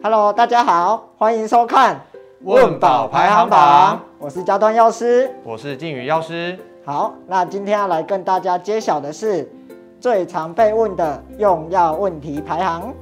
Hello，大家好，欢迎收看问宝排行榜。我是家端药师，我是静宇药师。好，那今天要来跟大家揭晓的是最常被问的用药问题排行。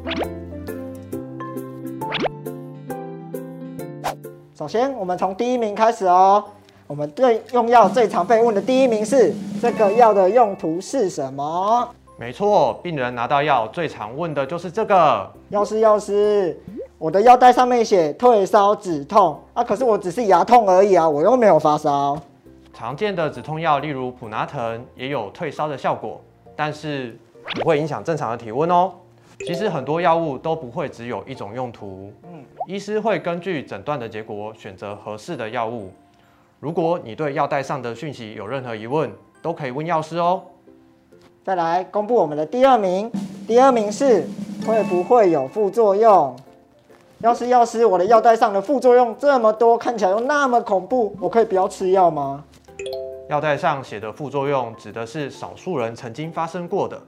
首先，我们从第一名开始哦。我们对用药最常被问的第一名是：这个药的用途是什么？没错，病人拿到药最常问的就是这个。药师，药师，我的药袋上面写退烧止痛啊，可是我只是牙痛而已啊，我又没有发烧。常见的止痛药，例如普拿疼，也有退烧的效果，但是不会影响正常的体温哦。其实很多药物都不会只有一种用途，嗯，医师会根据诊断的结果选择合适的药物。如果你对药袋上的讯息有任何疑问，都可以问药师哦。再来公布我们的第二名，第二名是会不会有副作用？药师，药师，我的药袋上的副作用这么多，看起来又那么恐怖，我可以不要吃药吗？药袋上写的副作用指的是少数人曾经发生过的，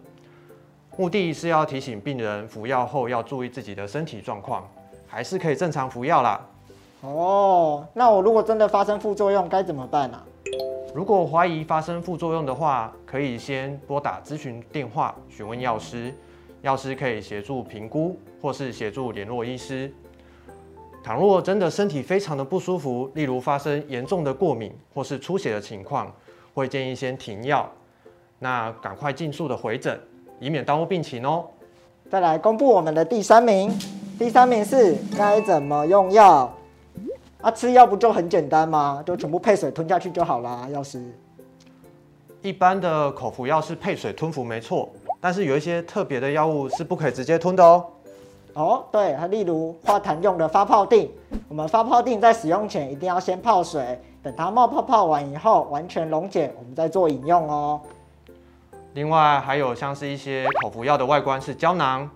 目的是要提醒病人服药后要注意自己的身体状况，还是可以正常服药啦。哦，那我如果真的发生副作用该怎么办呢、啊？如果怀疑发生副作用的话，可以先拨打咨询电话询问药师，药师可以协助评估或是协助联络医师。倘若真的身体非常的不舒服，例如发生严重的过敏或是出血的情况，会建议先停药，那赶快尽速的回诊，以免耽误病情哦。再来公布我们的第三名，第三名是该怎么用药？啊，吃药不就很简单吗？就全部配水吞下去就好啦。药师，一般的口服药是配水吞服没错，但是有一些特别的药物是不可以直接吞的哦。哦，对，还例如化痰用的发泡定，我们发泡定在使用前一定要先泡水，等它冒泡泡完以后完全溶解，我们再做饮用哦。另外还有像是一些口服药的外观是胶囊，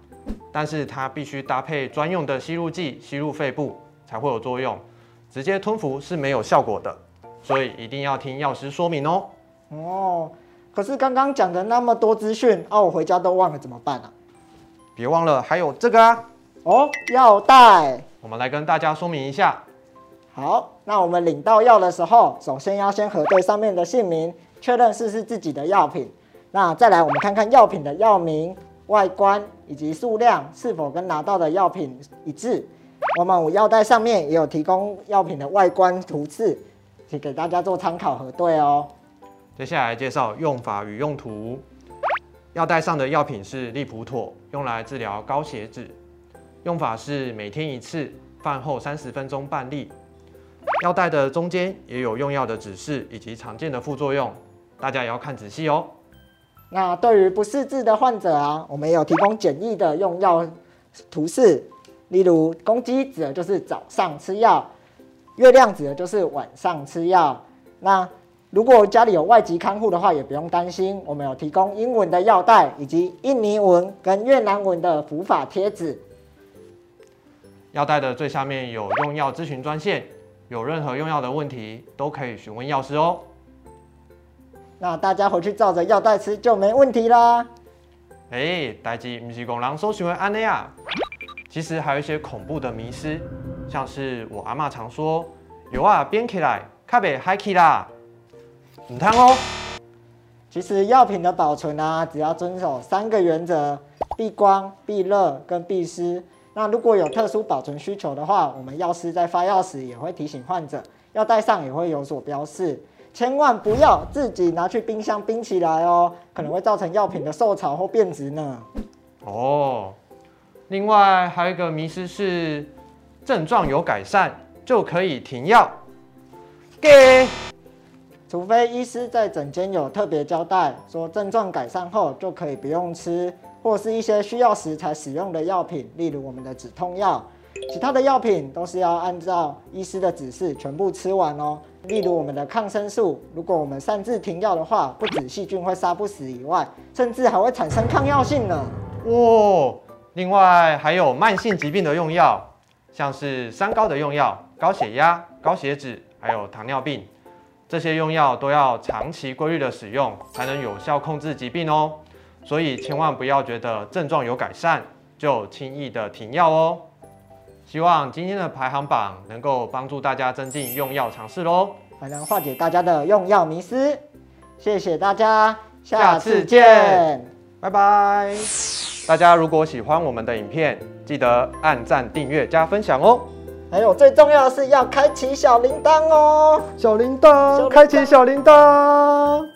但是它必须搭配专用的吸入剂吸入肺部才会有作用。直接吞服是没有效果的，所以一定要听药师说明哦。哦，可是刚刚讲的那么多资讯，啊，我回家都忘了怎么办啊？别忘了还有这个啊。哦，药袋。我们来跟大家说明一下。好，那我们领到药的时候，首先要先核对上面的姓名，确认是不是自己的药品。那再来，我们看看药品的药名、外观以及数量是否跟拿到的药品一致。我们药袋上面也有提供药品的外观图示，请给大家做参考核对哦。接下来介绍用法与用途。药袋上的药品是利普妥，用来治疗高血脂，用法是每天一次，饭后三十分钟半粒。药袋的中间也有用药的指示以及常见的副作用，大家也要看仔细哦。那对于不识字的患者啊，我们也有提供简易的用药图示。例如，公鸡指的就是早上吃药，月亮指的就是晚上吃药。那如果家里有外籍看护的话，也不用担心，我们有提供英文的药袋以及印尼文跟越南文的服法贴纸。药袋的最下面有用药咨询专线，有任何用药的问题都可以询问药师哦。那大家回去照着药袋吃就没问题啦。哎，代志不是讲人所想的安尼啊。其实还有一些恐怖的迷思，像是我阿妈常说，有啊编起来，卡袂嗨起啦，唔通哦。其实药品的保存啊，只要遵守三个原则：避光、避热跟避湿。那如果有特殊保存需求的话，我们药师在发药时也会提醒患者，药袋上也会有所标示，千万不要自己拿去冰箱冰起来哦，可能会造成药品的受潮或变质呢。哦。另外还有一个迷思是，症状有改善就可以停药。给，除非医师在诊间有特别交代，说症状改善后就可以不用吃，或是一些需要时才使用的药品，例如我们的止痛药。其他的药品都是要按照医师的指示全部吃完哦。例如我们的抗生素，如果我们擅自停药的话，不止细菌会杀不死以外，甚至还会产生抗药性呢。哦！另外还有慢性疾病的用药，像是三高的用药，高血压、高血脂，还有糖尿病，这些用药都要长期规律的使用，才能有效控制疾病哦。所以千万不要觉得症状有改善就轻易的停药哦。希望今天的排行榜能够帮助大家增进用药常识喽，还能化解大家的用药迷思。谢谢大家，下次见，拜拜。大家如果喜欢我们的影片，记得按赞、订阅、加分享哦。还有最重要的是要开启小铃铛哦，小铃铛，开启小铃铛。